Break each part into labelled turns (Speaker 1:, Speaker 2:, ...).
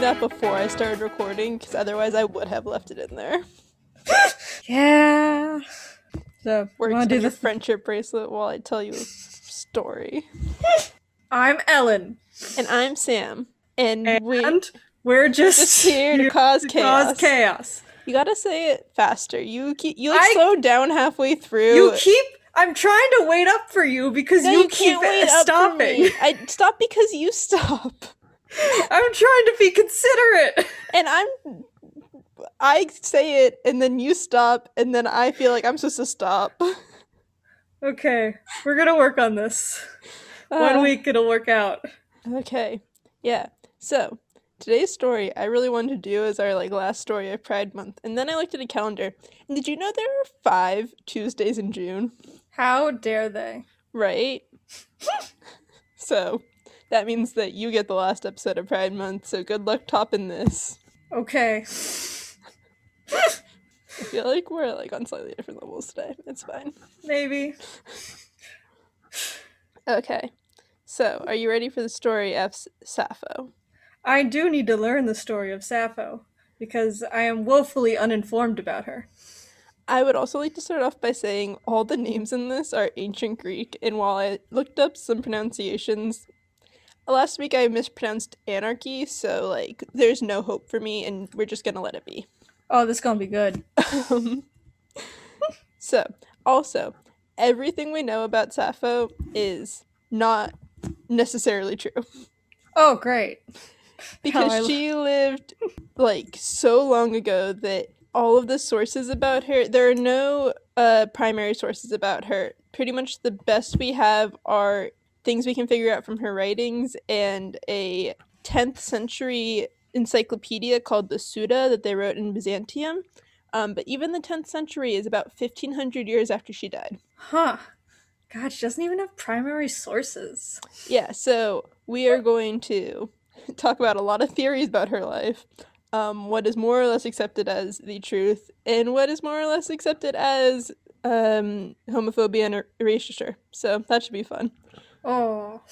Speaker 1: that before I started recording, because otherwise I would have left it in there.
Speaker 2: Yeah. So
Speaker 1: We're gonna do
Speaker 2: do
Speaker 1: the friendship bracelet while I tell you a story.
Speaker 2: I'm Ellen,
Speaker 1: And I'm Sam. And,
Speaker 2: and
Speaker 1: we
Speaker 2: we're just,
Speaker 1: just here to cause
Speaker 2: to
Speaker 1: chaos.
Speaker 2: cause chaos.
Speaker 1: You gotta say it faster. You keep you like
Speaker 2: I-
Speaker 1: slow down halfway through.
Speaker 2: You keep. I'm trying to wait up for you because
Speaker 1: No,
Speaker 2: you,
Speaker 1: you
Speaker 2: keep
Speaker 1: can't wait up for
Speaker 2: stopping.
Speaker 1: me. I stop because you stop.
Speaker 2: I'm trying to be considerate.
Speaker 1: And I'm I say it and then you stop and then I feel like I'm supposed to stop.
Speaker 2: Okay, we're gonna work on this. One
Speaker 1: Uh,
Speaker 2: week it'll work out.
Speaker 1: Okay. Yeah. So today's story I really wanted to do as our like last story of Pride Month. And then I looked at a calendar. And did you know there are five Tuesdays in June?
Speaker 2: How dare they?
Speaker 1: Right? so that means that you get the last episode of Pride Month, so good luck topping this.
Speaker 2: Okay.
Speaker 1: I feel like we're like on slightly different levels today. It's fine.
Speaker 2: Maybe.
Speaker 1: Okay. So, are you ready for the story of S- Sappho?
Speaker 2: I do need to learn the story of Sappho because I am woefully uninformed about her.
Speaker 1: I would also like to start off by saying all the names in this are ancient Greek, and while I looked up some pronunciations, last week I mispronounced anarchy, so like there's no hope for me, and we're just gonna let it be.
Speaker 2: Oh, this is gonna be good.
Speaker 1: Um, so, also, everything we know about Sappho is not necessarily true
Speaker 2: Oh, great.
Speaker 1: because
Speaker 2: I-
Speaker 1: she lived like so long ago that all of the sources about her, there are no uh, primary sources about her. Pretty much the best we have are things we can figure out from her writings and a 10th century encyclopedia called the Suda that they wrote in Byzantium. Um, but even the 10th century is about 1500 years after she died.
Speaker 2: Huh. God, she doesn't even have primary sources.
Speaker 1: Yeah, so we are going to talk about a lot of theories about her life. Um, what is more or less accepted as the truth, and what is more or less accepted as um, homophobia and er- erasure. So that should be fun.
Speaker 2: Oh.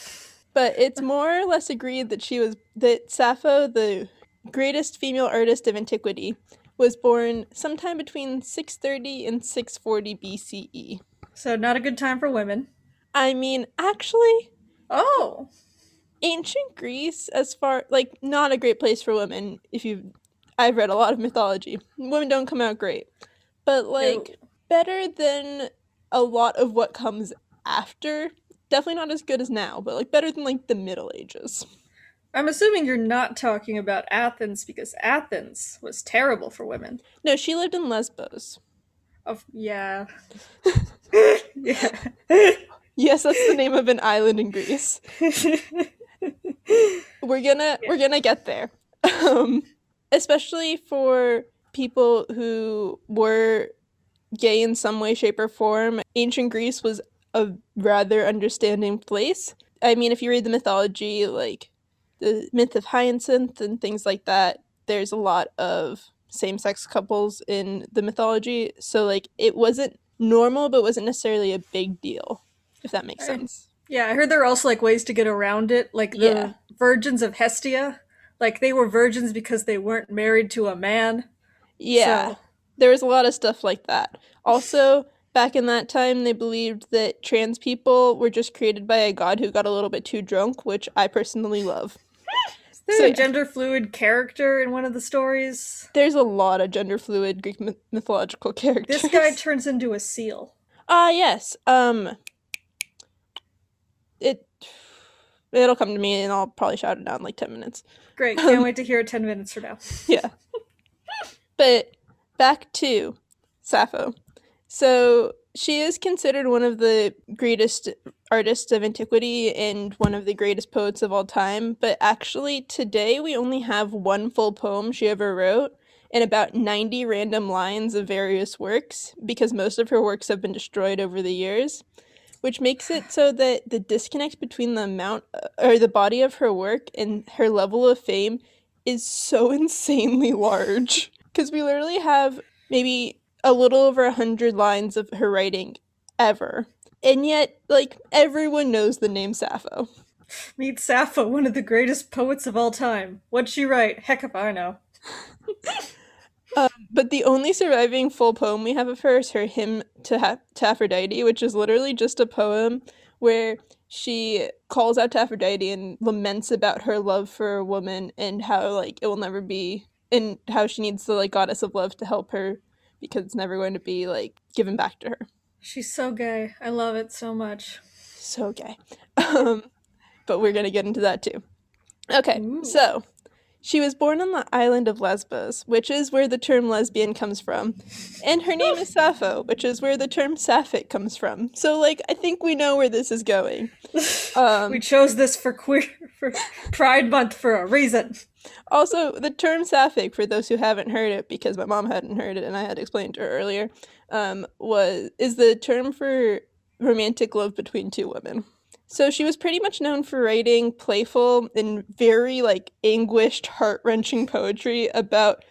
Speaker 1: But it's more or less agreed that she was that Sappho, the greatest female artist of antiquity, was born sometime between 630 and 640 BCE.
Speaker 2: So, not a good time for women.
Speaker 1: I mean, actually,
Speaker 2: Oh.
Speaker 1: ancient Greece, as far like not a great place for women. If you, I've read a lot of mythology. Women don't come out great, but like better than a lot of what comes after. Definitely not as good as now, but like better than like the Middle Ages.
Speaker 2: I'm assuming you're not talking about Athens because Athens was terrible for women.
Speaker 1: No, she lived in Lesbos.
Speaker 2: Of yeah. yeah.
Speaker 1: Yes, that's the name of an island in Greece. We're gonna we're gonna get there. Um, especially for people who were gay in some way, shape, or form. Ancient Greece was a rather understanding place. I mean, if you read the mythology, like the myth of Hyacinth and things like that, there's a lot of same-sex couples in the mythology. So like it wasn't normal, but wasn't necessarily a big deal. If that makes
Speaker 2: Right.
Speaker 1: sense.
Speaker 2: yeah, I heard there are also like ways to get around it, like the
Speaker 1: Yeah.
Speaker 2: virgins of Hestia. Like they were virgins because they weren't married to a man.
Speaker 1: Yeah.
Speaker 2: So-
Speaker 1: There was a lot of stuff like that. Also, back in that time, they believed that trans people were just created by a god who got a little bit too drunk, which I personally love.
Speaker 2: There's
Speaker 1: So,
Speaker 2: a
Speaker 1: yeah.
Speaker 2: gender fluid character in one of the stories.
Speaker 1: There's a lot of gender fluid Greek myth- mythological characters.
Speaker 2: This guy turns into a seal.
Speaker 1: Ah, yes. Um it it'll come to me and I'll probably shout it out in like 10 minutes.
Speaker 2: Great, can't wait to hear it 10 minutes from now.
Speaker 1: Yeah. but back to Sappho. So she is considered one of the greatest artists of antiquity and one of the greatest poets of all time. But actually, today we only have one full poem she ever wrote and about 90 random lines of various works because most of her works have been destroyed over the years. Which makes it so that the disconnect between the amount uh, or the body of her work and her level of fame is so insanely large because we literally have maybe a little over a hundred lines of her writing ever and yet like everyone knows the name sappho
Speaker 2: Meet Sappho, one of the greatest poets of all time. What'd she write? Heck if I know.
Speaker 1: Um, but the only surviving full poem we have of her is her hymn to, ha- to Aphrodite, which is literally just a poem where she calls out to Aphrodite and laments about her love for a woman and how like it will never be and how she needs the like goddess of love to help her because it's never going to be like given back to her.
Speaker 2: She's so gay. I love it so much.
Speaker 1: So gay. Um, but we're gonna get into that too. Okay,
Speaker 2: Ooh.
Speaker 1: so she was born on the island of Lesbos, which is where the term lesbian comes from, and her name is Sappho, which is where the term sapphic comes from. So, like, I think we know where this is going. Um,
Speaker 2: we chose this for queer for Pride Month for a reason.
Speaker 1: Also, the term sapphic, for those who haven't heard it, because my mom hadn't heard it and I had explained to her earlier, um, was is the term for romantic love between two women. So she was pretty much known for writing playful and very like anguished, heart wrenching poetry about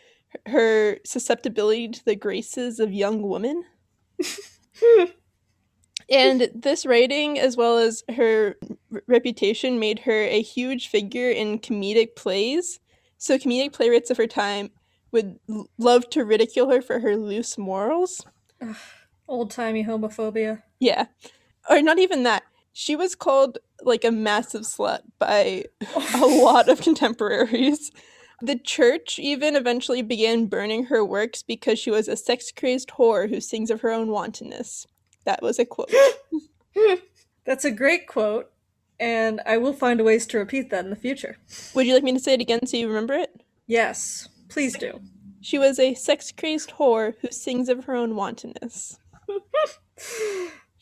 Speaker 1: her susceptibility to the graces of young women. and this writing, as well as her r- reputation, made her a huge figure in comedic plays. So comedic playwrights of her time would love to ridicule her for her loose morals.
Speaker 2: Old timey homophobia.
Speaker 1: Yeah. Or not even that. She was called like a massive slut by a lot of contemporaries. The church even eventually began burning her works because she was a sex crazed whore who sings of her own wantonness. That was a quote.
Speaker 2: That's a great quote, and I will find ways to repeat that in the future.
Speaker 1: Would you like me to say it again so you remember it?
Speaker 2: Yes, please do.
Speaker 1: She was a sex crazed whore who sings of her own wantonness.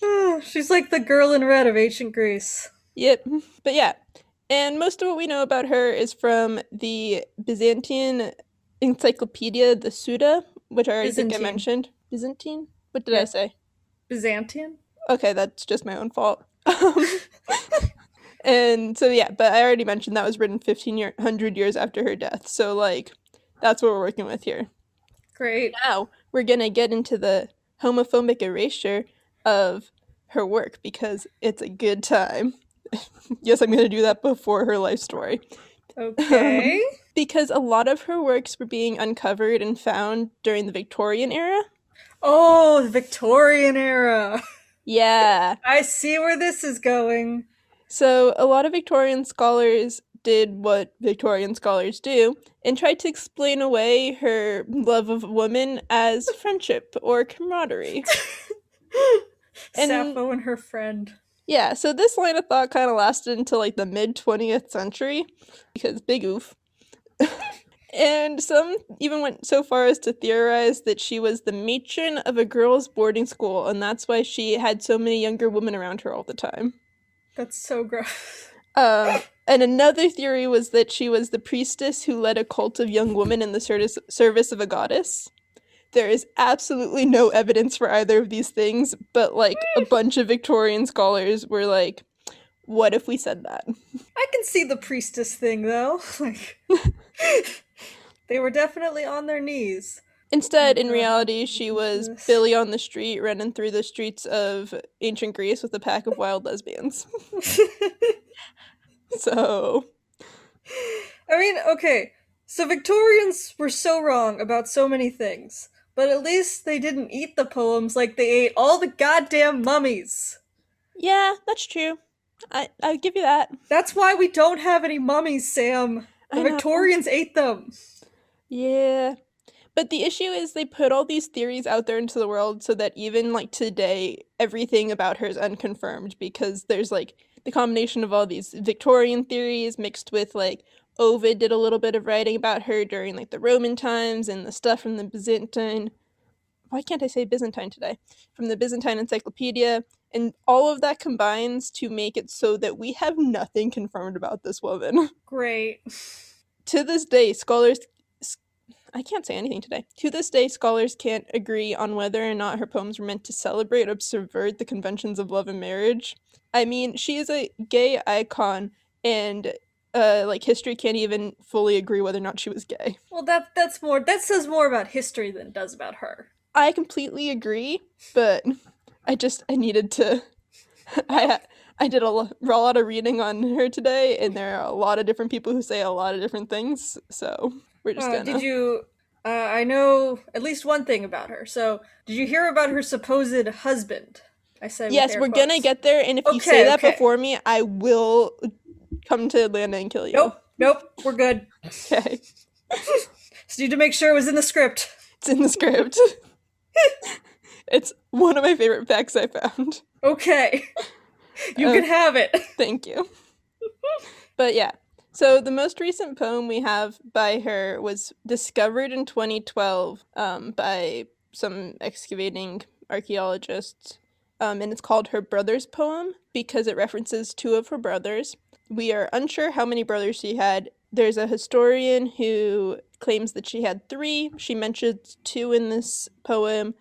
Speaker 2: Ah, She's like the girl in red of ancient Greece.
Speaker 1: Yep. But yeah. And most of what we know about her is from the Byzantine encyclopedia, the Suda, which I already think I mentioned. Byzantine? What did I say?
Speaker 2: Byzantine?
Speaker 1: Okay, that's just my own fault. Um, and so yeah, but I already mentioned that was written 1500 years after her death. So like that's what we're working with here.
Speaker 2: Great.
Speaker 1: Now, we're going to get into the homophobic erasure of her work because it's a good time. yes, I'm going to do that before her life story.
Speaker 2: Okay.
Speaker 1: Because a lot of her works were being uncovered and found during the Victorian era.
Speaker 2: Oh, the Victorian era.
Speaker 1: Yeah.
Speaker 2: I see where this is going.
Speaker 1: So, a lot of Victorian scholars did what Victorian scholars do and tried to explain away her love of women as friendship or camaraderie. And-
Speaker 2: Sappho and her friend.
Speaker 1: Yeah, so this line of thought kind of lasted until like the mid 20th century because big oof. and some even went so far as to theorize that she was the matron of a girls' boarding school, and that's why she had so many younger women around her all the time.
Speaker 2: That's so gross.
Speaker 1: Um, and another theory was that she was the priestess who led a cult of young women in the service service of a goddess. There is absolutely no evidence for either of these things, but like a bunch of Victorian scholars were like, what if we said that?
Speaker 2: I can see the priestess thing though. Like they were definitely on their knees.
Speaker 1: Instead, in
Speaker 2: oh,
Speaker 1: reality, she was Billy on the street running through the streets of ancient Greece with a pack of wild lesbians. So,
Speaker 2: I mean, okay. So Victorians were so wrong about so many things, but at least they didn't eat the poems like they ate all the goddamn mummies.
Speaker 1: yeah, that's true. I I'll give you that.
Speaker 2: That's why we don't have any mummies, Sam. The Victorians ate them.
Speaker 1: Yeah. But the issue is they put all these theories out there into the world so that even like today, everything about her is unconfirmed because there's like the combination of all these Victorian theories mixed with like Ovid did a little bit of writing about her during like the Roman times and the stuff from the Byzantine. Why can't I say Byzantine today? From the Byzantine Encyclopedia. And all of that combines to make it so that we have nothing confirmed about this woman.
Speaker 2: Great.
Speaker 1: to this day, scholars. I can't say anything today. To this day, scholars can't agree on whether or not her poems were meant to celebrate or subvert the conventions of love and marriage. I mean, she is a gay icon, and uh, like history can't even fully agree whether or not she was gay.
Speaker 2: Well, that that's more. That says more about history than it does about her.
Speaker 1: I completely agree, but I just I needed to. I I did a lo- a lot of reading on her today, and there are a lot of different people who say a lot of different things. So we're just
Speaker 2: Uh,
Speaker 1: gonna.
Speaker 2: did you? Uh, I know at least one thing about her. So, did you hear about her supposed husband? I said.
Speaker 1: yes, we're gonna get there, and if you say that
Speaker 2: okay.
Speaker 1: before me, I will come to Atlanta and kill you.
Speaker 2: Nope, nope, we're good.
Speaker 1: Okay,
Speaker 2: Just need to make sure it was in the script.
Speaker 1: it's in the script. it's one of my favorite facts I found.
Speaker 2: Okay, you
Speaker 1: Uh,
Speaker 2: can have it.
Speaker 1: Thank you. but yeah, so the most recent poem we have by her was discovered in 2012 um, by some excavating archaeologists, um, and it's called Her Brother's Poem because it references two of her brothers. We are unsure how many brothers she had. There's a historian who claims that she had three. She mentions two in this poem.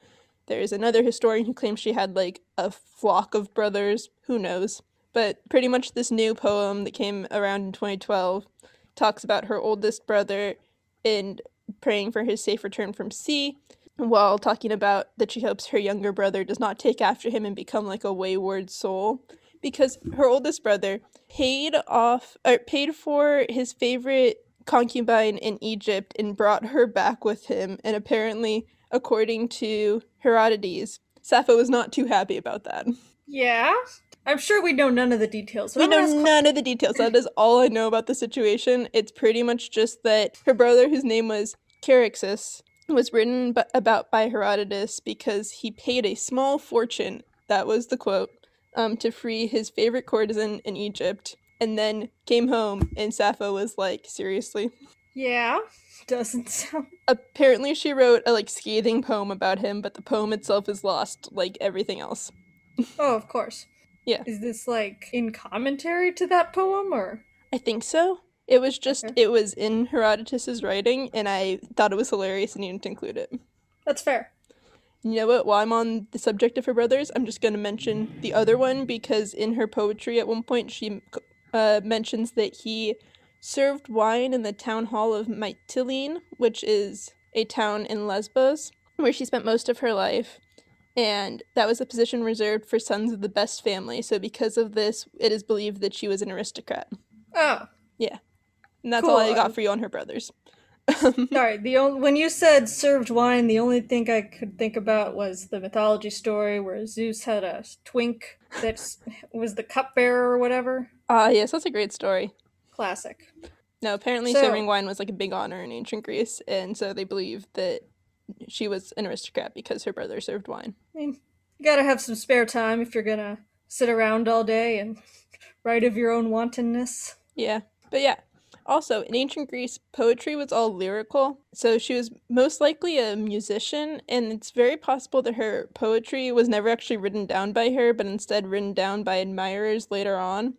Speaker 1: There's another historian who claims she had like a flock of brothers. Who knows? But pretty much this new poem that came around in 2012 talks about her oldest brother and praying for his safe return from sea, while talking about that she hopes her younger brother does not take after him and become like a wayward soul. Because her oldest brother paid off or paid for his favorite concubine in Egypt and brought her back with him, and apparently, according to Herodotus, Sappho was not too happy about that.
Speaker 2: Yeah, I'm sure we know none of the details.
Speaker 1: We know none of the details. That is all I know about the situation. It's pretty much just that her brother, whose name was Charaxus, was written b- about by Herodotus because he paid a small fortune, that was the quote, um, to free his favorite courtesan in Egypt, and then came home, and Sappho was like, seriously?
Speaker 2: Yeah, doesn't sound.
Speaker 1: Apparently, she wrote a like scathing poem about him, but the poem itself is lost, like everything else.
Speaker 2: Oh, of course.
Speaker 1: Yeah.
Speaker 2: Is this like in commentary to that poem or?
Speaker 1: I think so. It was just
Speaker 2: Okay.
Speaker 1: it was in Herodotus's writing, and I thought it was hilarious and needed to include it.
Speaker 2: That's fair.
Speaker 1: You know what? While I'm on the subject of her brothers, I'm just going to mention the other one because in her poetry at one point she uh, mentions that he served wine in the town hall of Mytilene, which is a town in Lesbos, where she spent most of her life. And that was a position reserved for sons of the best family. So, because of this, it is believed that she was an aristocrat.
Speaker 2: Oh, Yeah.
Speaker 1: And that's all I got for you on her brothers.
Speaker 2: sorry. The only when you said served wine, the only thing I could think about was the mythology story where Zeus had a twink that was the cupbearer or whatever.
Speaker 1: Ah, yes, that's a great story.
Speaker 2: Classic.
Speaker 1: No, apparently
Speaker 2: So-
Speaker 1: serving wine was like a big honor in ancient Greece, and so they believe that she was an aristocrat because her brother served wine.
Speaker 2: I mean, you gotta have some spare time if you're gonna sit around all day and write of your own wantonness.
Speaker 1: Yeah, but yeah. Also, in ancient Greece, poetry was all lyrical, so she was most likely a musician, and it's very possible that her poetry was never actually written down by her, but instead written down by admirers later on,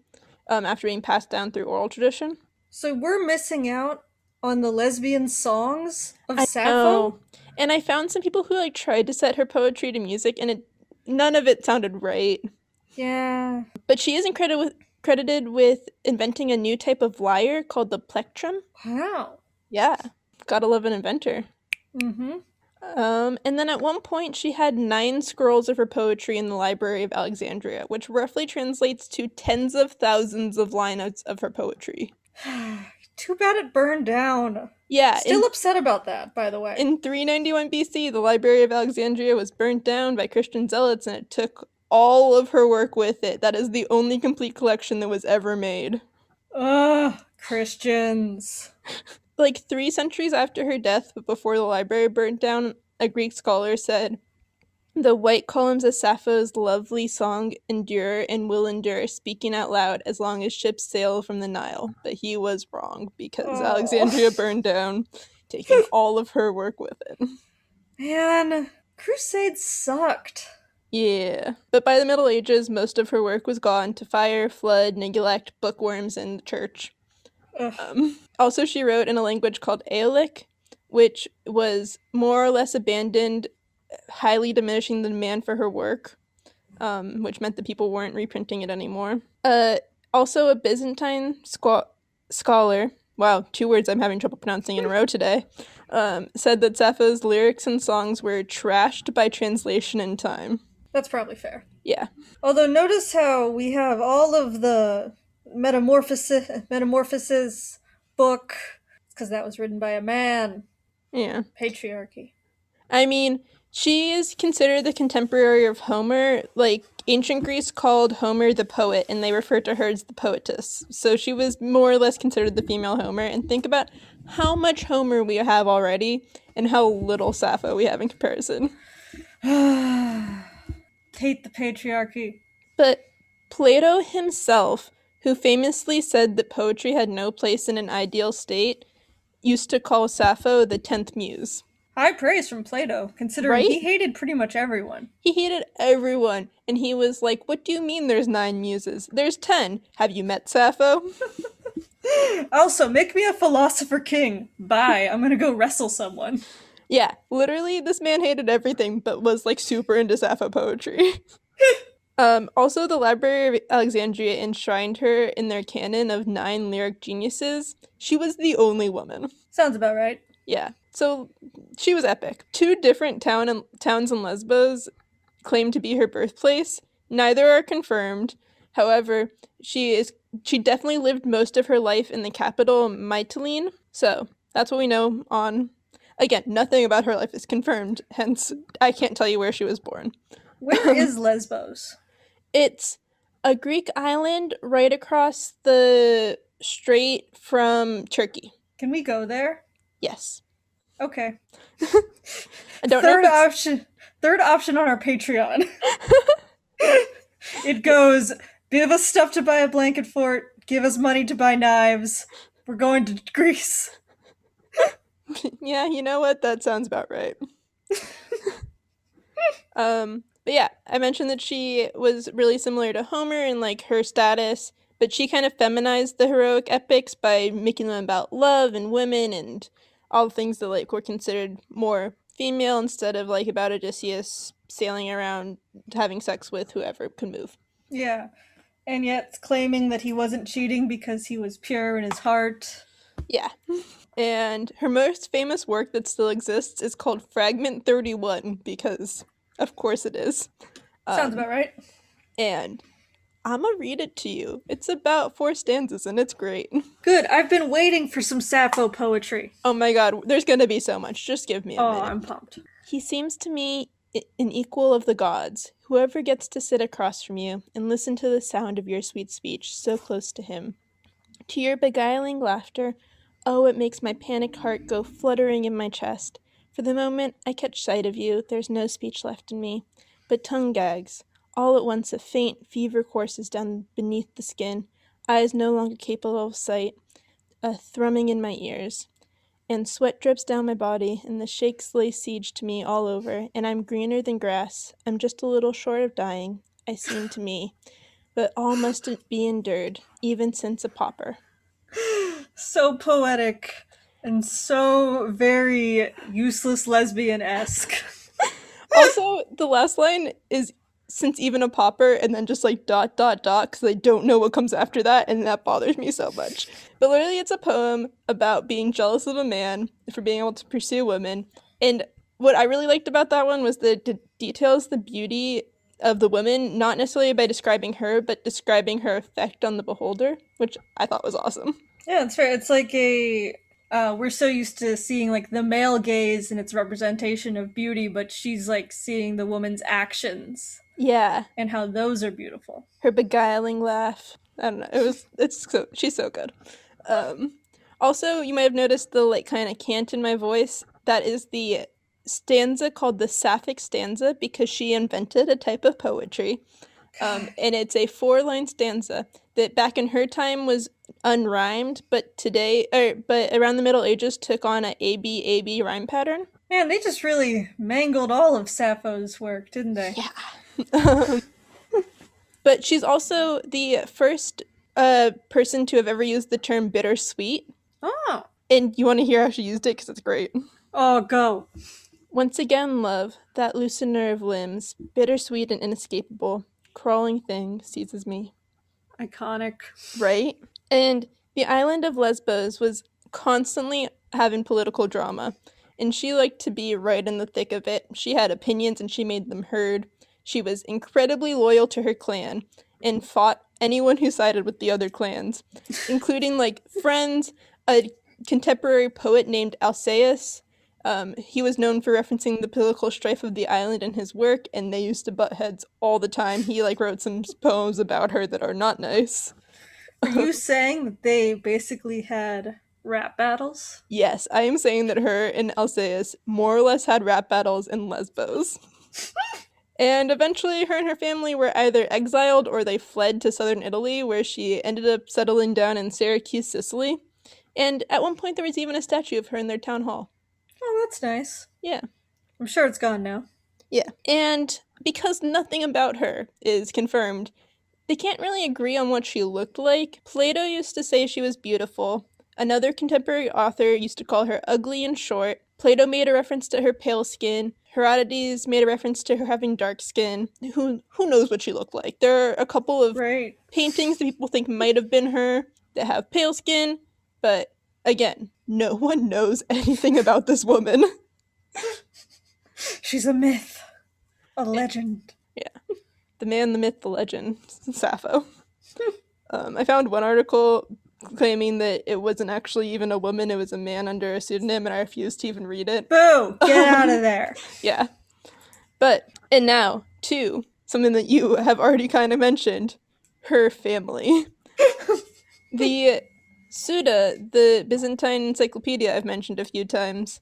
Speaker 1: um, after being passed down through oral tradition.
Speaker 2: So we're missing out on the lesbian songs of
Speaker 1: I
Speaker 2: Sappho.
Speaker 1: know. And I found some people who like tried to set her poetry to music, and it none of it sounded right.
Speaker 2: Yeah.
Speaker 1: But she isn't credited with credited with inventing a new type of lyre called the plectrum.
Speaker 2: Wow.
Speaker 1: Yeah, gotta love an inventor.
Speaker 2: Mm-hmm.
Speaker 1: Um, and then at one point, she had nine scrolls of her poetry in the Library of Alexandria, which roughly translates to tens of thousands of line notes of her poetry.
Speaker 2: Too bad it burned down.
Speaker 1: Yeah,
Speaker 2: Still
Speaker 1: in,
Speaker 2: upset about that, by the way.
Speaker 1: in 391 BC, the Library of Alexandria was burnt down by Christian zealots, and it took all of her work with it. That is the only complete collection that was ever made.
Speaker 2: Ugh, Christians.
Speaker 1: like three centuries after her death, but before the library burnt down, a Greek scholar said, The white columns of Sappho's lovely song endure and will endure, speaking out loud as long as ships sail from the Nile. But he was wrong because
Speaker 2: Oh.
Speaker 1: Alexandria burned down, taking all of her work with it.
Speaker 2: Man, Crusades sucked.
Speaker 1: Yeah. But by the Middle Ages, most of her work was gone to fire, flood, neglect, bookworms, and the church. Um, also, she wrote in a language called Aeolic, which was more or less abandoned, highly diminishing the demand for her work, um, which meant that people weren't reprinting it anymore. Uh, also, a Byzantine squa- scholar, wow, two words I'm having trouble pronouncing in a row today, um, said that Sappho's lyrics and songs were trashed by translation in time.
Speaker 2: That's probably fair.
Speaker 1: Yeah.
Speaker 2: Although notice how we have all of the metamorphosis metamorphosis book because that was written by a man.
Speaker 1: Yeah.
Speaker 2: Patriarchy.
Speaker 1: I mean, she is considered the contemporary of Homer. Like ancient Greece called Homer the poet, and they referred to her as the poetess. So she was more or less considered the female Homer. And think about how much Homer we have already, and how little Sappho we have in comparison.
Speaker 2: Hate the patriarchy.
Speaker 1: But Plato himself, who famously said that poetry had no place in an ideal state, used to call Sappho the tenth muse.
Speaker 2: High praise from Plato, considering
Speaker 1: Right?
Speaker 2: he hated pretty much everyone.
Speaker 1: He hated everyone, and he was like, What do you mean there's nine muses? There's ten. Have you met Sappho?
Speaker 2: Also, make me a philosopher king. Bye. I'm gonna go wrestle someone.
Speaker 1: yeah, literally, this man hated everything, but was like super into Sappho poetry. um, also, the Library of Alexandria enshrined her in their canon of nine lyric geniuses. She was the only woman.
Speaker 2: Sounds about right.
Speaker 1: Yeah. So she was epic. Two different town and towns in Lesbos claim to be her birthplace. Neither are confirmed. However, she is she definitely lived most of her life in the capital, Mytilene. So that's what we know on again, nothing about her life is confirmed, hence I can't tell you where she was born.
Speaker 2: Where is Lesbos?
Speaker 1: It's a Greek island right across the strait from Turkey.
Speaker 2: Can we go there?
Speaker 1: Yes.
Speaker 2: Okay.
Speaker 1: I don't
Speaker 2: third
Speaker 1: know.
Speaker 2: Option. Third option on our Patreon. it goes: give us stuff to buy a blanket fort. Give us money to buy knives. We're going to Greece.
Speaker 1: yeah, you know what? That sounds about right. um, but yeah, I mentioned that she was really similar to Homer in like her status, but she kind of feminized the heroic epics by making them about love and women and all the things that like were considered more female instead of like about Odysseus sailing around having sex with whoever could move.
Speaker 2: Yeah, and yet claiming that he wasn't cheating because he was pure in his heart.
Speaker 1: Yeah. And her most famous work that still exists is called Fragment 31 because of course it is.
Speaker 2: Sounds
Speaker 1: Um,
Speaker 2: about right.
Speaker 1: And I'm gonna read it to you. It's about four stanzas and it's great.
Speaker 2: Good. I've been waiting for some Sappho poetry.
Speaker 1: Oh my god, there's gonna be so much. Just give me a
Speaker 2: Oh,
Speaker 1: minute.
Speaker 2: I'm pumped.
Speaker 1: He seems to me an equal of the gods. Whoever gets to sit across from you and listen to the sound of your sweet speech so close to him. To your beguiling laughter, oh, it makes my panicked heart go fluttering in my chest. For the moment I catch sight of you, there's no speech left in me, but tongue gags. All at once, a faint fever courses down beneath the skin, eyes no longer capable of sight, a thrumming in my ears. And sweat drips down my body, and the shakes lay siege to me all over, and I'm greener than grass. I'm just a little short of dying, I seem to me, but all must be endured, even since a pauper.
Speaker 2: So poetic and so very useless lesbian esque.
Speaker 1: Also, the last line is since even a pauper, and then just like dot dot dot, because I don't know what comes after that, and that bothers me so much. But literally, it's a poem about being jealous of a man for being able to pursue women. And what I really liked about that one was that it details the beauty of the woman, not necessarily by describing her, but describing her effect on the beholder, which I thought was awesome.
Speaker 2: Yeah, that's fair. It's like a. Uh, we're so used to seeing like the male gaze and its representation of beauty, but she's like seeing the woman's actions
Speaker 1: Yeah,
Speaker 2: and how those are beautiful.
Speaker 1: her beguiling laugh. I don't know. It was it's so she's so good. Um also you might have noticed the like kind of cant in my voice. That is the stanza called the Sapphic stanza because she invented a type of poetry. Um, and it's a four line stanza that back in her time was unrhymed, but today or but around the Middle Ages took on a A B A B rhyme pattern.
Speaker 2: Man, they just really mangled all of Sappho's work, didn't they?
Speaker 1: Yeah. but she's also the first uh, person to have ever used the term bittersweet.
Speaker 2: Oh.
Speaker 1: And you want to hear how she used it because it's great.
Speaker 2: Oh, go.
Speaker 1: Once again, love, that loosener of limbs, bittersweet and inescapable, crawling thing seizes me.
Speaker 2: Iconic.
Speaker 1: Right? And the island of Lesbos was constantly having political drama, and she liked to be right in the thick of it. She had opinions and she made them heard. She was incredibly loyal to her clan and fought anyone who sided with the other clans, including like friends, a contemporary poet named Alcaeus. Um, he was known for referencing the political strife of the island in his work, and they used to butt heads all the time. He like wrote some poems about her that are not nice.
Speaker 2: Are you saying that they basically had rap battles?
Speaker 1: Yes, I am saying that her and Alcaeus more or less had rap battles in Lesbos. and eventually, her and her family were either exiled or they fled to southern Italy, where she ended up settling down in Syracuse, Sicily. And at one point, there was even a statue of her in their town hall.
Speaker 2: Oh, that's nice.
Speaker 1: Yeah.
Speaker 2: I'm sure it's gone now.
Speaker 1: Yeah. And because nothing about her is confirmed, they can't really agree on what she looked like. Plato used to say she was beautiful. Another contemporary author used to call her ugly and short. Plato made a reference to her pale skin. Herodotus made a reference to her having dark skin. Who who knows what she looked like? There are a couple of
Speaker 2: Right.
Speaker 1: paintings that people think might have been her that have pale skin, but again, no one knows anything about this woman.
Speaker 2: She's a myth. A legend. Yeah.
Speaker 1: The man, the myth, the legend, Sappho. um, I found one article claiming that it wasn't actually even a woman, it was a man under a pseudonym, and I refused to even read it.
Speaker 2: Boo! Get out of there.
Speaker 1: Yeah. But, and now, two, something that you have already kind of mentioned her family. the Suda, the Byzantine encyclopedia I've mentioned a few times,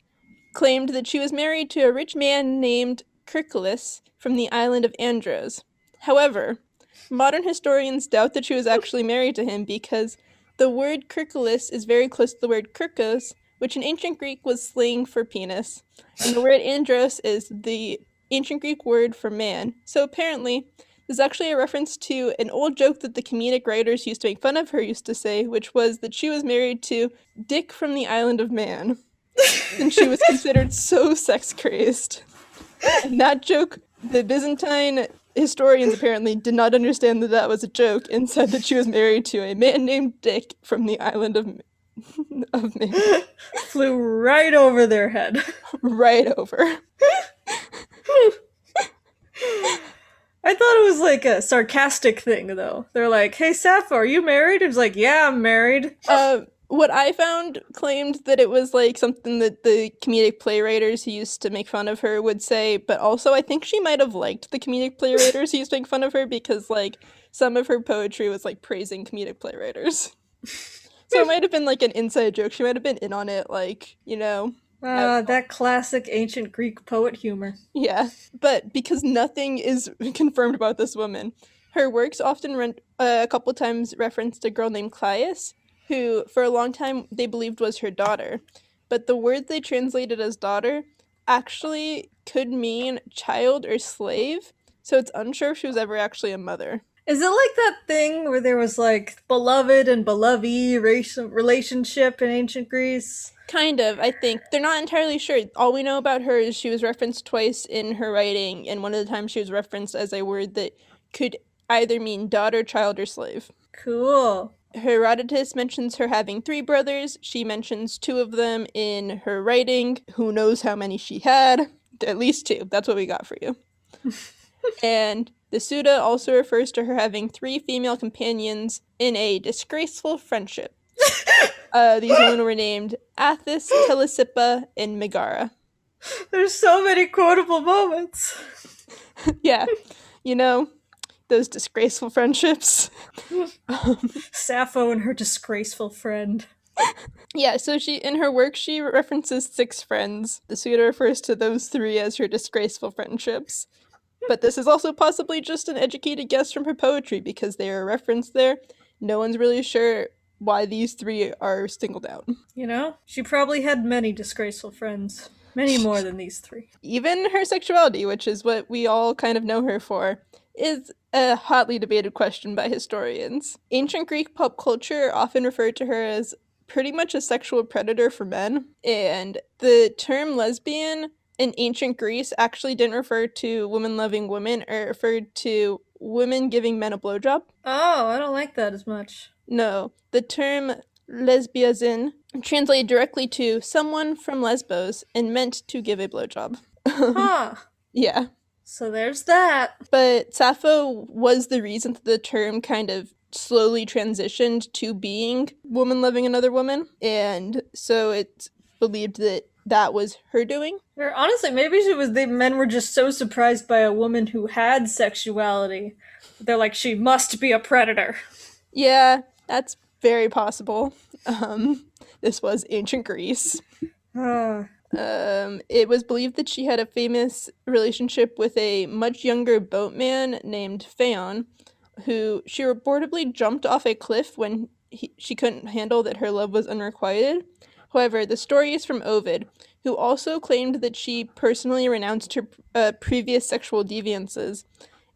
Speaker 1: claimed that she was married to a rich man named Kirkilus from the island of Andros. However, modern historians doubt that she was actually married to him because the word Kirkilus is very close to the word Kirkos, which in ancient Greek was slang for penis. And the word andros is the ancient Greek word for man. So apparently, is actually a reference to an old joke that the comedic writers used to make fun of her used to say, which was that she was married to Dick from the island of Man. and she was considered so sex crazed. And that joke, the Byzantine historians apparently did not understand that that was a joke and said that she was married to a man named Dick from the island of, of Man.
Speaker 2: Flew right over their head.
Speaker 1: right over.
Speaker 2: I thought it was like a sarcastic thing, though. They're like, "Hey, Sappho, are you married?" It's like, "Yeah, I'm married."
Speaker 1: Uh, what I found claimed that it was like something that the comedic playwriters who used to make fun of her would say, but also I think she might have liked the comedic playwriters who used to make fun of her because like some of her poetry was like praising comedic playwriters. so it might have been like an inside joke. She might have been in on it, like, you know.
Speaker 2: Ah, that classic ancient Greek poet humor.
Speaker 1: Yeah. But because nothing is confirmed about this woman, her works often run uh, a couple times referenced a girl named Claudius, who for a long time they believed was her daughter. But the word they translated as daughter actually could mean child or slave, so it's unsure if she was ever actually a mother.
Speaker 2: Is it like that thing where there was like beloved and beloved racial relationship in ancient Greece?
Speaker 1: Kind of, I think. They're not entirely sure. All we know about her is she was referenced twice in her writing, and one of the times she was referenced as a word that could either mean daughter, child, or slave.
Speaker 2: Cool.
Speaker 1: Herodotus mentions her having three brothers. She mentions two of them in her writing. Who knows how many she had? At least two. That's what we got for you. and the Suda also refers to her having three female companions in a disgraceful friendship. Uh, these women were named Atthis, Telesippa, and Megara.
Speaker 2: There's so many quotable moments.
Speaker 1: yeah, you know, those disgraceful friendships.
Speaker 2: Sappho and her disgraceful friend.
Speaker 1: Yeah, so she in her work she references six friends. The Suda refers to those three as her disgraceful friendships. But this is also possibly just an educated guess from her poetry because they are referenced there. No one's really sure why these three are singled out.
Speaker 2: You know, she probably had many disgraceful friends. Many more than these three.
Speaker 1: Even her sexuality, which is what we all kind of know her for, is a hotly debated question by historians. Ancient Greek pop culture often referred to her as pretty much a sexual predator for men, and the term lesbian in ancient Greece actually didn't refer to women loving women, it referred to women giving men a blowjob.
Speaker 2: Oh, I don't like that as much.
Speaker 1: No, the term lesbiazin translated directly to someone from Lesbos and meant to give a blowjob.
Speaker 2: Huh.
Speaker 1: yeah.
Speaker 2: So there's that.
Speaker 1: But Sappho was the reason that the term kind of slowly transitioned to being woman loving another woman. And so it's believed that that was her doing.
Speaker 2: Or honestly, maybe she was the men were just so surprised by a woman who had sexuality. They're like, she must be a predator.
Speaker 1: Yeah, that's very possible. Um, this was ancient Greece. Um, it was believed that she had a famous relationship with a much younger boatman named Phaon, who she reportedly jumped off a cliff when he, she couldn't handle that her love was unrequited. However, the story is from Ovid, who also claimed that she personally renounced her uh, previous sexual deviances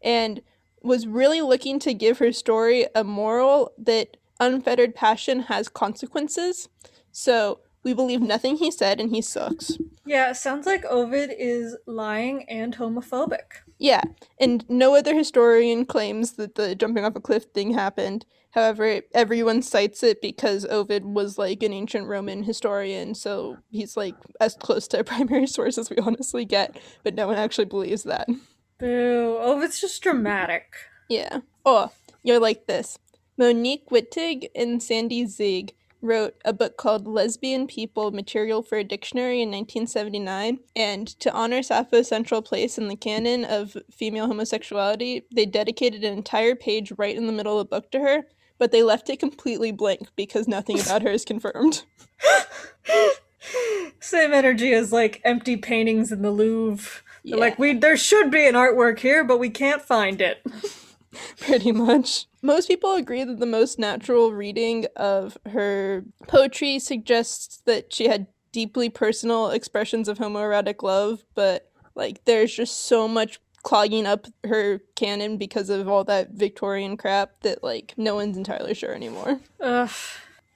Speaker 1: and was really looking to give her story a moral that unfettered passion has consequences. So we believe nothing he said and he sucks.
Speaker 2: yeah, sounds like Ovid is lying and homophobic.
Speaker 1: Yeah, and no other historian claims that the jumping off a cliff thing happened. However, everyone cites it because Ovid was like an ancient Roman historian, so he's like as close to a primary source as we honestly get, but no one actually believes that.
Speaker 2: Boo. Ovid's just dramatic.
Speaker 1: Yeah. Oh, you're like this. Monique Wittig and Sandy Zieg wrote a book called Lesbian People Material for a Dictionary in 1979. And to honor Sappho's central place in the canon of female homosexuality, they dedicated an entire page right in the middle of the book to her, but they left it completely blank because nothing about her is confirmed.
Speaker 2: Same energy as like empty paintings in the Louvre.
Speaker 1: Yeah.
Speaker 2: Like we there should be an artwork here, but we can't find it.
Speaker 1: Pretty much. Most people agree that the most natural reading of her poetry suggests that she had deeply personal expressions of homoerotic love, but like there's just so much clogging up her canon because of all that Victorian crap that like no one's entirely sure anymore.
Speaker 2: Ugh.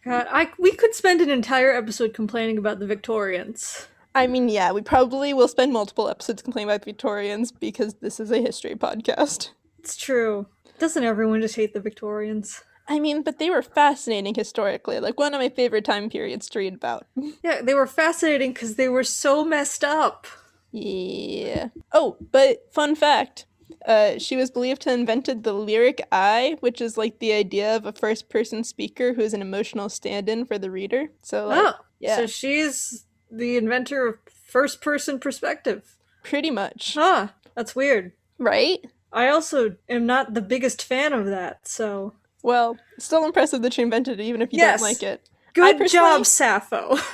Speaker 2: God, I we could spend an entire episode complaining about the Victorians.
Speaker 1: I mean, yeah, we probably will spend multiple episodes complaining about the Victorians because this is a history podcast.
Speaker 2: It's true. Doesn't everyone just hate the Victorians?
Speaker 1: I mean, but they were fascinating historically, like one of my favorite time periods to read about.
Speaker 2: Yeah, they were fascinating because they were so messed up.
Speaker 1: Yeah. Oh, but fun fact. Uh, she was believed to have invented the lyric I, which is like the idea of a first person speaker who is an emotional stand in for the reader. So, like,
Speaker 2: Oh,
Speaker 1: yeah,
Speaker 2: so she's the inventor of first person perspective.
Speaker 1: pretty much.
Speaker 2: Huh, that's weird.
Speaker 1: Right?
Speaker 2: I also am not the biggest fan of that, so.
Speaker 1: Well, still impressive that she invented it, even if you
Speaker 2: Yes.
Speaker 1: don't like it.
Speaker 2: Good job, Sappho.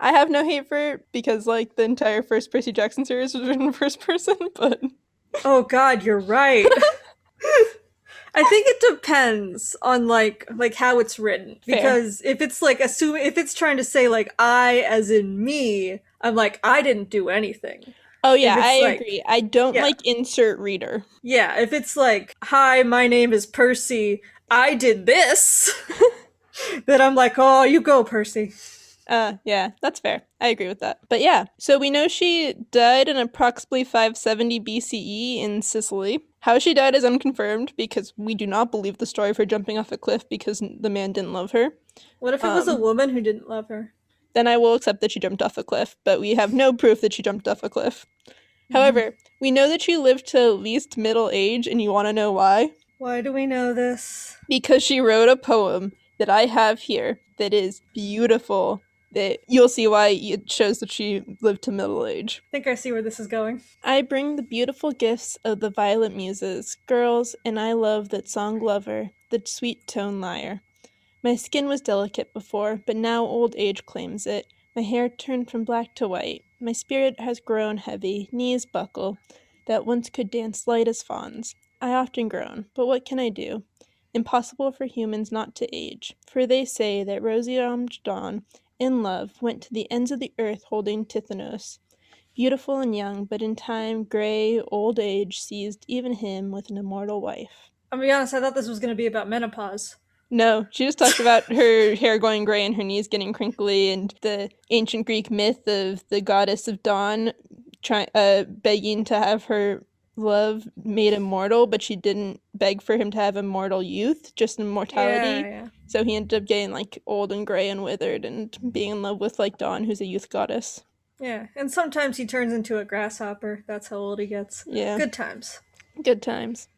Speaker 1: I have no hate for it because, like, the entire first Percy Jackson series was written in first person, but
Speaker 2: oh god, you're right. I think it depends on like like how it's written
Speaker 1: Fair.
Speaker 2: because if it's like assuming if it's trying to say like I as in me, I'm like I didn't do anything.
Speaker 1: oh, yeah, I
Speaker 2: like-
Speaker 1: agree. I don't
Speaker 2: yeah.
Speaker 1: like insert reader.
Speaker 2: Yeah, if it's like hi, my name is Percy, I did this, then I'm like, "Oh, you go, Percy."
Speaker 1: Uh, yeah, that's fair. I agree with that. But yeah, so we know she died in approximately 570 BCE in Sicily. How she died is unconfirmed because we do not believe the story of her jumping off a cliff because the man didn't love her.
Speaker 2: What if it was a
Speaker 1: Um,
Speaker 2: woman who didn't love her?
Speaker 1: Then I will accept that she jumped off a cliff, but we have no proof that she jumped off a cliff. However, we know that she lived to at least middle age, and you want to know why?
Speaker 2: Why do we know this?
Speaker 1: Because she wrote a poem that I have here that is beautiful. That you'll see why it shows that she lived to middle age.
Speaker 2: I think I see where this is going.
Speaker 1: I bring the beautiful gifts of the violet muses, girls, and I love that song lover, the sweet tone lyre. My skin was delicate before, but now old age claims it. My hair turned from black to white. My spirit has grown heavy, knees buckle, that once could dance light as fawns. I often groan, but what can I do? Impossible for humans not to age, for they say that rosy-armed dawn, in love, went to the ends of the earth holding Tithonus beautiful and young, but in time, gray, old age seized even him with an immortal wife.
Speaker 2: I'll be honest, I thought this was going to be about menopause.
Speaker 1: No, she just talked about her hair going gray and her knees getting crinkly, and the ancient Greek myth of the goddess of dawn try, uh, begging to have her love made immortal, but she didn't beg for him to have immortal youth, just immortality.
Speaker 2: Yeah, yeah.
Speaker 1: So he ended up getting like old and gray and withered and being in love with like Dawn, who's a youth goddess.
Speaker 2: Yeah, and sometimes he turns into a grasshopper. That's how old he gets.
Speaker 1: Yeah.
Speaker 2: Good times.
Speaker 1: Good times.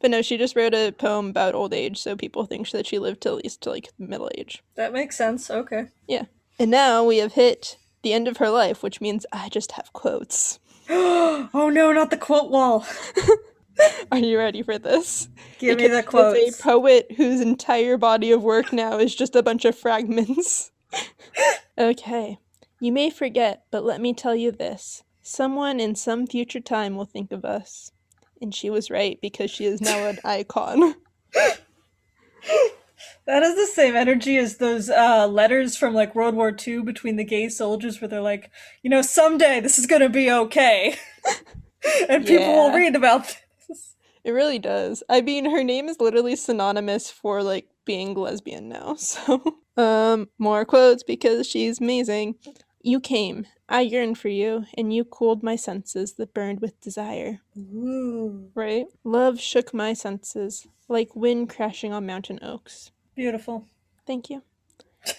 Speaker 1: But no, she just wrote a poem about old age, so people think that she lived till at least to like middle age.
Speaker 2: That makes sense. Okay. Yeah.
Speaker 1: And now we have hit the end of her life, which means I just have quotes.
Speaker 2: oh no, not the quote wall.
Speaker 1: Are you ready for this?
Speaker 2: Give me the
Speaker 1: Because she is
Speaker 2: quotes.
Speaker 1: a poet whose entire body of work now is just a bunch of fragments. okay. You may forget, but let me tell you this. Someone in some future time will think of us. And she was right because she is now an icon.
Speaker 2: That is the same energy as those uh, letters from like World War II between the gay soldiers, where they're like, you know, someday this is gonna be okay, and people will read about this.
Speaker 1: It really does. I mean, her name is literally synonymous for like being lesbian now. So, um, more quotes because she's amazing. You came, I yearned for you, and you cooled my senses that burned with desire.
Speaker 2: Ooh,
Speaker 1: Right? Love shook my senses like wind crashing on mountain oaks.
Speaker 2: beautiful.
Speaker 1: Thank you.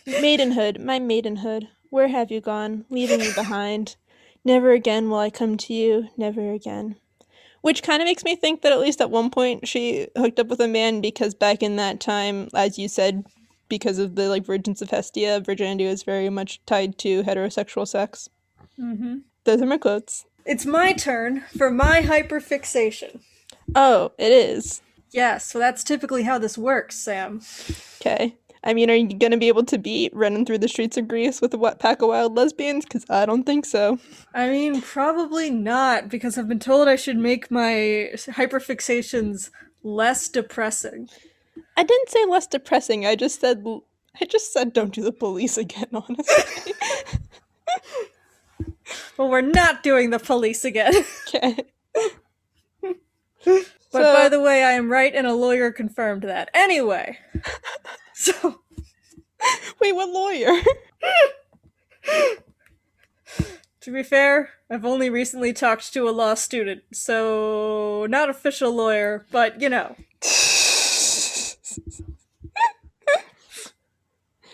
Speaker 1: Maidenhood, my maidenhood, where have you gone, leaving me behind? Never again will I come to you, never again. Which kind of makes me think that at least at one point she hooked up with a man because back in that time, as you said, because of the like virgins of Hestia, virginity was very much tied to heterosexual sex.
Speaker 2: hmm
Speaker 1: Those are my quotes.
Speaker 2: It's my turn for my hyperfixation.
Speaker 1: Oh, it is.
Speaker 2: Yes, so that's typically how this works, Sam.
Speaker 1: Okay. I mean, are you gonna be able to beat running through the streets of Greece with a wet pack of wild lesbians? Because I don't think so.
Speaker 2: I mean, probably not, because I've been told I should make my hyperfixations less depressing.
Speaker 1: I didn't say less depressing. I just said I just said don't do the police again. Honestly.
Speaker 2: Well, we're not doing the police again.
Speaker 1: okay.
Speaker 2: But
Speaker 1: So-
Speaker 2: by the way, I am right and a lawyer confirmed that. Anyway. So,
Speaker 1: Wait, what lawyer?
Speaker 2: to be fair, I've only recently talked to a law student, so not official lawyer, but you know.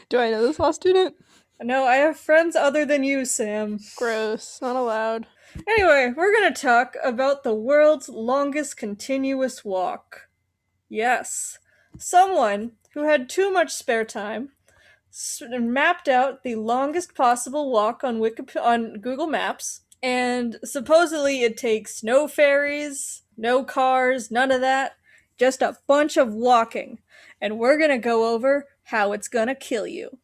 Speaker 1: do I know this law student?
Speaker 2: No, I have friends other than you, Sam.
Speaker 1: Gross. Not allowed.
Speaker 2: Anyway, we're gonna talk about the world's longest continuous walk. Yes. Someone who had too much spare time mapped out the longest possible walk on Wikip- on Google Maps, and supposedly it takes no ferries, no cars, none of that, just a bunch of walking. And we're gonna go over how it's gonna kill you.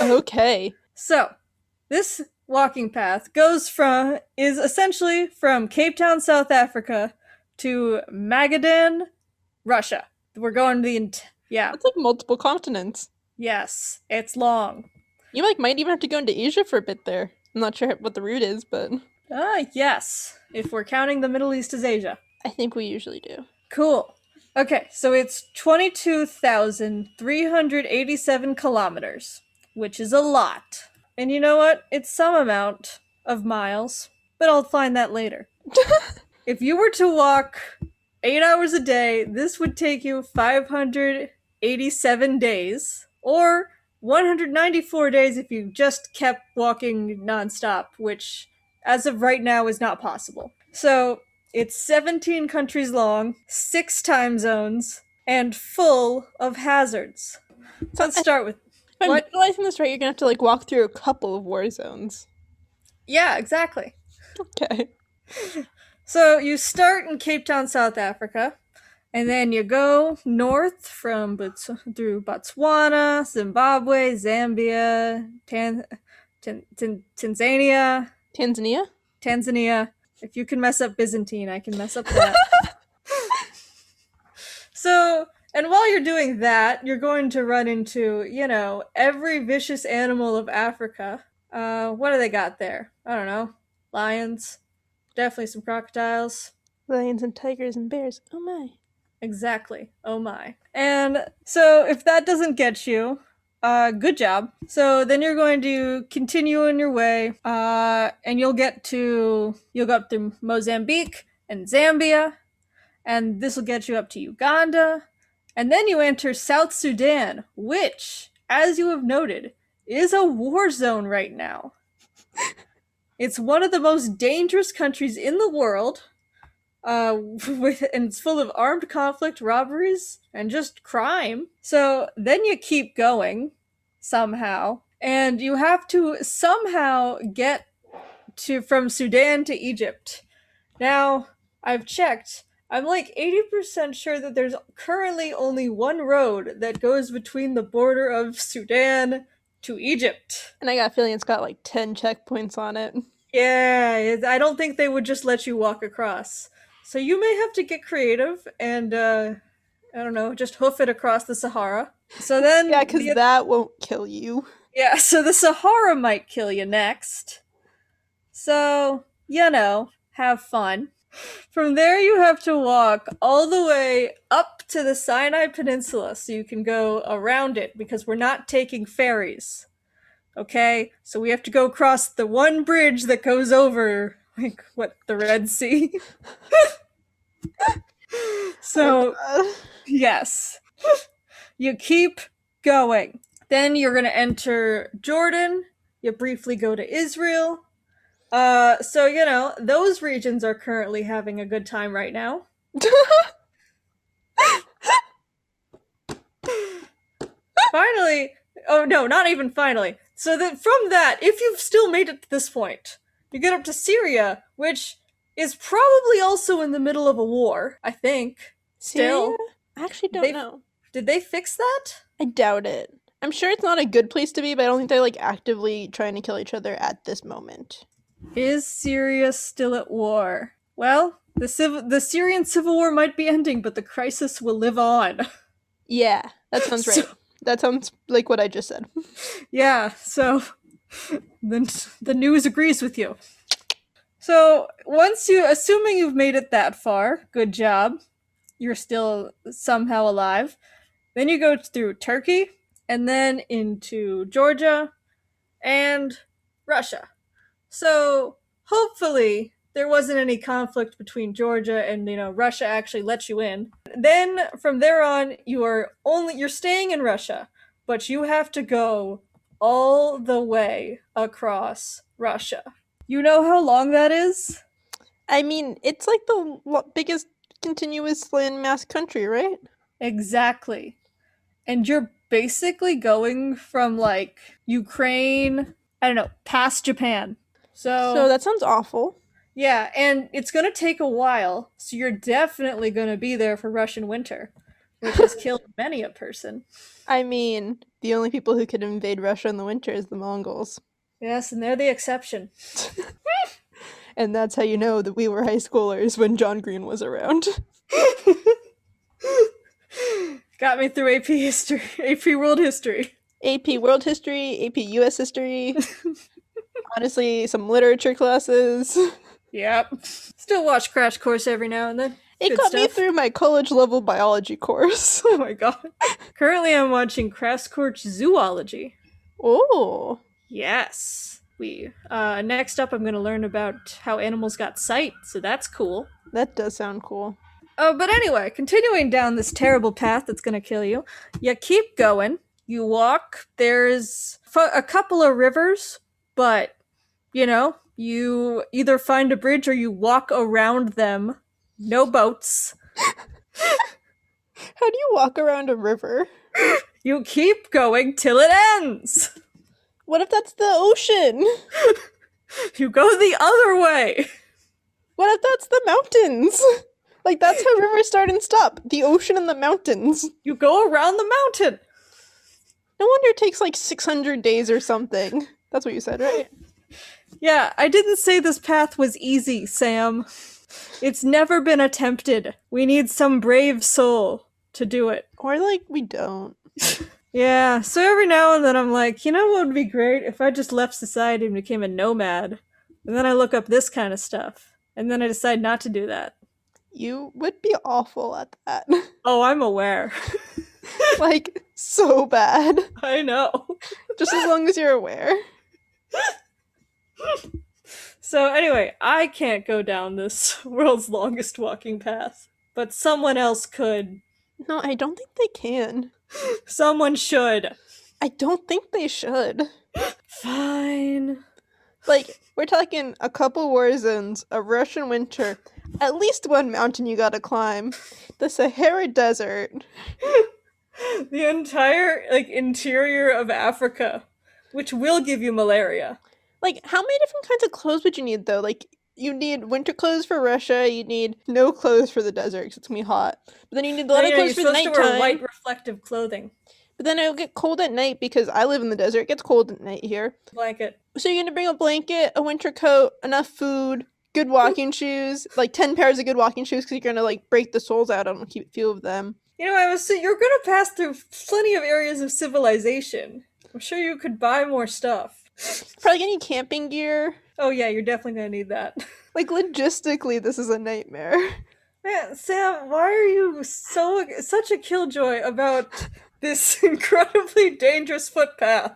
Speaker 1: Okay.
Speaker 2: So, this walking path goes from is essentially from Cape Town, South Africa to Magadan, Russia. We're going to the ent- yeah,
Speaker 1: It's like multiple continents.
Speaker 2: yes, it's long.
Speaker 1: You like might even have to go into Asia for a bit there. I'm not sure what the route is, but
Speaker 2: Ah, yes, if we're counting the Middle East as Asia.
Speaker 1: I think we usually do.
Speaker 2: Cool. Okay, so it's 22,387 kilometers, which is a lot. And you know what? It's some amount of miles, but I'll find that later. if you were to walk eight hours a day, this would take you 587 days, or 194 days if you just kept walking nonstop, which, as of right now, is not possible. So, it's 17 countries long, six time zones, and full of hazards. So let's start with.
Speaker 1: If I'm visualizing this right, you're gonna have to like walk through a couple of war zones.
Speaker 2: Yeah, exactly.
Speaker 1: Okay.
Speaker 2: So you start in Cape Town, South Africa, and then you go north from Bots- through Botswana, Zimbabwe, Zambia, Tan- Tan- Tan- Tanzania,
Speaker 1: Tanzania?
Speaker 2: Tanzania. If you can mess up Byzantine, I can mess up that. so, and while you're doing that, you're going to run into, you know, every vicious animal of Africa. Uh, what do they got there? I don't know. Lions. Definitely some crocodiles.
Speaker 1: Lions and tigers and bears. Oh my.
Speaker 2: Exactly. Oh my. And so if that doesn't get you, uh good job. So then you're going to continue on your way, uh, and you'll get to you'll go up through Mozambique and Zambia, and this will get you up to Uganda, and then you enter South Sudan, which, as you have noted, is a war zone right now. it's one of the most dangerous countries in the world. Uh, with and it's full of armed conflict, robberies, and just crime. So then you keep going somehow, and you have to somehow get to from Sudan to Egypt. Now, I've checked. I'm like 80% sure that there's currently only one road that goes between the border of Sudan to Egypt.
Speaker 1: And I got a feeling it's got like 10 checkpoints on it.
Speaker 2: Yeah, I don't think they would just let you walk across. So you may have to get creative and, uh, I don't know, just hoof it across the Sahara. So then.
Speaker 1: Yeah, because
Speaker 2: the-
Speaker 1: that won't kill you.
Speaker 2: Yeah, so the Sahara might kill you next. So, you know, have fun. From there, you have to walk all the way up to the Sinai Peninsula so you can go around it because we're not taking ferries. Okay? So we have to go across the one bridge that goes over, like, what, the Red Sea? so,
Speaker 1: Uh,
Speaker 2: Yes. you keep going. Then you're going to enter Jordan. You briefly go to Israel. Uh, so, you know, those regions are currently having a good time right now. finally, oh no, not even finally. So that from that, if you've still made it to this point, you get up to Syria, which is probably also in the middle of a war, I think. Still.
Speaker 1: Syria? I actually don't
Speaker 2: They've-
Speaker 1: know.
Speaker 2: Did they fix that?
Speaker 1: I doubt it. I'm sure it's not a good place to be, but I don't think they're like actively trying to kill each other at this moment.
Speaker 2: Is Syria still at war? Well, the civ- the Syrian civil war might be ending, but the crisis will live on.
Speaker 1: Yeah, that sounds
Speaker 2: So-
Speaker 1: right. That sounds like what I just said.
Speaker 2: yeah, so then the news agrees with you. So once you, assuming you've made it that far, good job. You're still somehow alive. Then you go through Turkey, and then into Georgia and Russia. So hopefully there wasn't any conflict between Georgia and you know Russia actually let you in. Then from there on you are only you're staying in Russia, but you have to go all the way across Russia. You know how long that is?
Speaker 1: I mean, it's like the biggest continuous landmass country, right?
Speaker 2: Exactly. And you're basically going from like Ukraine, I don't know, past Japan. So,
Speaker 1: So that sounds awful.
Speaker 2: yeah, and it's going to take a while. So you're definitely going to be there for Russian winter, which has killed many a person.
Speaker 1: I mean, the only people who could invade Russia in the winter is the Mongols.
Speaker 2: Yes, and they're the exception.
Speaker 1: And that's how you know that we were high schoolers when John Green was around.
Speaker 2: Got me through AP history, AP world history.
Speaker 1: AP World History, AP US History, honestly, some literature classes.
Speaker 2: Yep. Still watch Crash Course every now and then.
Speaker 1: It
Speaker 2: Good
Speaker 1: got me through my college level biology course.
Speaker 2: Oh my god. Currently, I'm watching Crash Course Zoology.
Speaker 1: Oh,
Speaker 2: Yes. We uh next up I'm going to learn about how animals got sight, so that's cool.
Speaker 1: that does sound cool.
Speaker 2: Uh, but anyway, continuing down this terrible path that's going to kill you, you keep going. You walk. There's a couple of rivers, but you know, you either find a bridge or you walk around them. No boats.
Speaker 1: How do you walk around a river?
Speaker 2: You keep going till it ends.
Speaker 1: What if that's the ocean?
Speaker 2: You go the other way.
Speaker 1: What if that's the mountains? Like that's how rivers start and stop. The ocean and the mountains.
Speaker 2: You go around the mountain.
Speaker 1: No wonder it takes like 600 days or something. That's what you said, right?
Speaker 2: Yeah, I didn't say this path was easy, Sam. It's never been attempted. We need some brave soul to do it.
Speaker 1: Or like we don't.
Speaker 2: Yeah, so every now and then I'm like, you know what would be great if I just left society and became a nomad? And then I look up this kind of stuff. And then I decide not to do that.
Speaker 1: You would be awful at that.
Speaker 2: Oh, I'm aware.
Speaker 1: like so bad.
Speaker 2: I know.
Speaker 1: Just as long as you're aware.
Speaker 2: So anyway, I can't go down this world's longest walking path, but someone else could.
Speaker 1: No, I don't think they can.
Speaker 2: Someone should.
Speaker 1: I don't think they should.
Speaker 2: Fine.
Speaker 1: Like, we're talking a couple war zones, a Russian winter, at least one mountain you gotta climb, the Sahara Desert.
Speaker 2: the entire like interior of Africa, which will give you malaria.
Speaker 1: Like, how many different kinds of clothes would you need though? Like, you need winter clothes for Russia. You need no clothes for the desert because it's gonna be hot. But then you need a lot of clothes
Speaker 2: you're
Speaker 1: for the
Speaker 2: supposed to wear white reflective clothing.
Speaker 1: But then it'll get cold at night because I live in the desert. It gets cold at night here.
Speaker 2: Blanket.
Speaker 1: So you're gonna bring a blanket, a winter coat, enough food, good walking shoes, like ten pairs of good walking shoes because you're gonna like break the soles out on a few of them.
Speaker 2: You know, I was saying you're gonna pass through plenty of areas of civilization. I'm sure you could buy more stuff.
Speaker 1: Probably gonna camping gear.
Speaker 2: Oh yeah, you're definitely gonna need that.
Speaker 1: Like logistically, this is a nightmare.
Speaker 2: Man, Sam, why are you so such a killjoy about this incredibly dangerous footpath?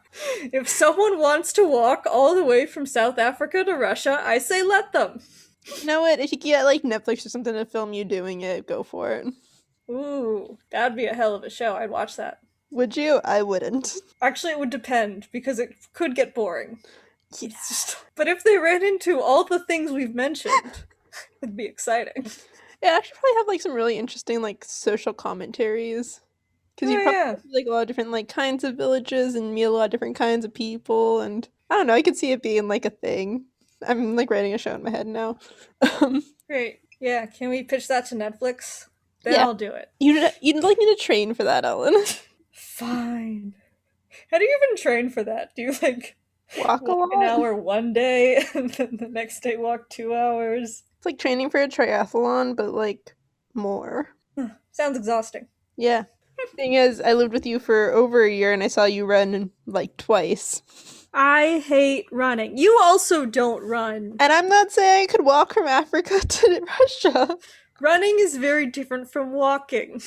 Speaker 2: If someone wants to walk all the way from South Africa to Russia, I say let them.
Speaker 1: You know what? If you get like Netflix or something to film you doing it, go for it.
Speaker 2: Ooh, that'd be a hell of a show. I'd watch that.
Speaker 1: Would you? I wouldn't.
Speaker 2: Actually, it would depend because it could get boring.
Speaker 1: Yeah.
Speaker 2: Just- but if they ran into all the things we've mentioned, it'd be exciting.
Speaker 1: It actually probably have like some really interesting like social commentaries. Because you
Speaker 2: Oh,
Speaker 1: probably
Speaker 2: yeah.
Speaker 1: see, like a lot of different like kinds of villages and meet a lot of different kinds of people and I don't know, I could see it being like a thing. I'm like writing a show in my head now.
Speaker 2: Great. Yeah, can we pitch that to Netflix? Then
Speaker 1: Yeah.
Speaker 2: I'll do it.
Speaker 1: you'd you'd like me to train for that, Ellen.
Speaker 2: Fine. How do you even train for that? Do you like
Speaker 1: Walk
Speaker 2: walk an hour one day and then the next day walk two hours?
Speaker 1: It's like training for a triathlon, but like more.
Speaker 2: Sounds exhausting.
Speaker 1: Yeah. Thing is, I lived with you for over a year and I saw you run like twice.
Speaker 2: I hate running. You also don't run.
Speaker 1: And I'm not saying I could walk from Africa to Russia.
Speaker 2: Running is very different from walking.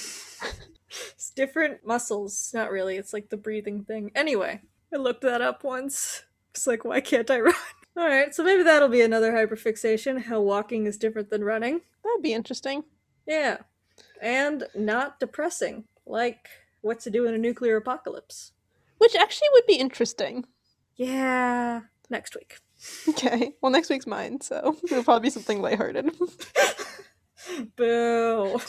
Speaker 2: It's different muscles. Not really. It's like the breathing thing. Anyway, I looked that up once. It's like, why can't I run? Alright, so maybe that'll be another hyperfixation how walking is different than running.
Speaker 1: That'd be interesting.
Speaker 2: Yeah. And not depressing, like what to do in a nuclear apocalypse.
Speaker 1: Which actually would be interesting.
Speaker 2: Yeah. Next week.
Speaker 1: Okay. Well, next week's mine, so it'll probably be something lighthearted.
Speaker 2: Boo.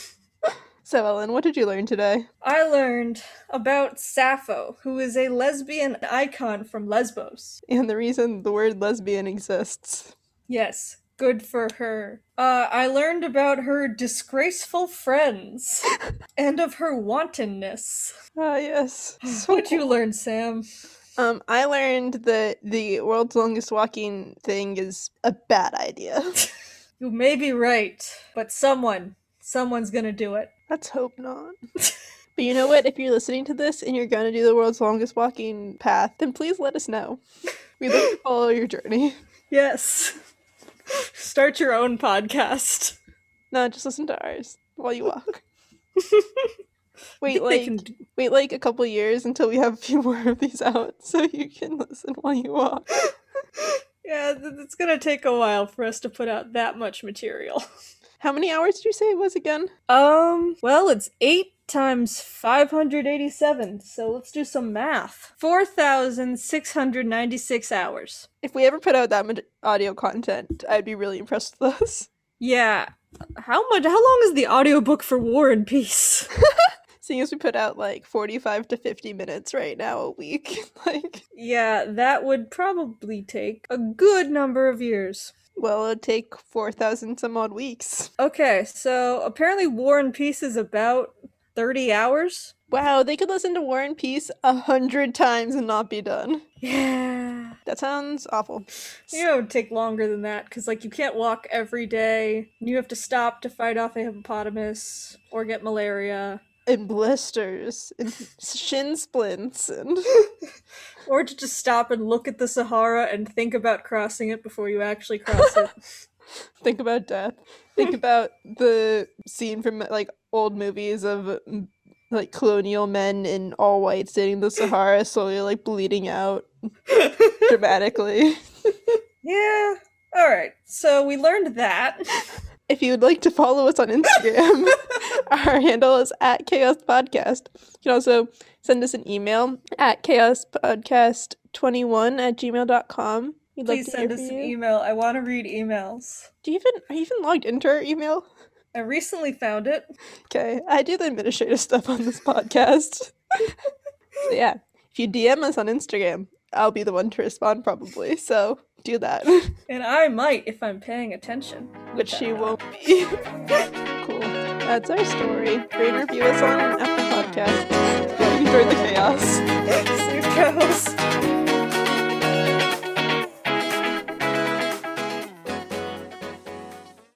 Speaker 1: So, Ellen, what did you learn today?
Speaker 2: I learned about Sappho, who is a lesbian icon from Lesbos.
Speaker 1: And the reason the word lesbian exists.
Speaker 2: Yes, good for her. Uh, I learned about her disgraceful friends and of her wantonness.
Speaker 1: Ah, yes. So
Speaker 2: What'd you learn, Sam?
Speaker 1: Um, I learned that the world's longest walking thing is a bad idea.
Speaker 2: You may be right, but someone, someone's gonna do it.
Speaker 1: Let's hope not. But you know what? If you're listening to this and you're gonna do the world's longest walking path, then please let us know. We'd love to follow your journey.
Speaker 2: Yes. Start your own podcast.
Speaker 1: No, just listen to ours while you walk. Wait, like
Speaker 2: can-
Speaker 1: wait, like a couple years until we have a few more of these out, so you can listen while you walk.
Speaker 2: yeah, it's gonna take a while for us to put out that much material.
Speaker 1: How many hours did you say it was again?
Speaker 2: Um, well, it's 8 times 587, so let's do some math. 4,696 hours.
Speaker 1: If we ever put out that much audio content, I'd be really impressed with us.
Speaker 2: Yeah. How much how long is the audiobook for War and Peace?
Speaker 1: Seeing as we put out like 45 to 50 minutes right now a week, like,
Speaker 2: yeah, that would probably take a good number of years.
Speaker 1: Well, it'd take 4,000 some odd weeks.
Speaker 2: Okay, so apparently War and Peace is about 30 hours.
Speaker 1: Wow, they could listen to War and Peace a hundred times and not be done.
Speaker 2: Yeah.
Speaker 1: That sounds awful.
Speaker 2: You know, it would take longer than that because, like, you can't walk every day. You have to stop to fight off a hippopotamus or get malaria,
Speaker 1: And blisters, and shin splints, and
Speaker 2: or to just stop and look at the Sahara and think about crossing it before you actually cross it.
Speaker 1: think about death. Think about the scene from like old movies of mm, like colonial men in all white standing in the Sahara, slowly like bleeding out dramatically.
Speaker 2: yeah. All right. So we learned that.
Speaker 1: If you would like to follow us on Instagram, our handle is at Chaos Podcast. You can also send us an email at chaospodcast21 at gmail.com. We'd
Speaker 2: Please
Speaker 1: to
Speaker 2: send us an email. I want to read emails.
Speaker 1: Do you even are you even logged into our email?
Speaker 2: I recently found it.
Speaker 1: Okay, I do the administrative stuff on this podcast. so yeah, if you DM us on Instagram, I'll be the one to respond probably. So do that.
Speaker 2: and I might if I'm paying attention.
Speaker 1: Which she won't be. cool. That's our story. Rate review us on Apple Podcast. Enjoy you enjoyed the chaos. Safe travels.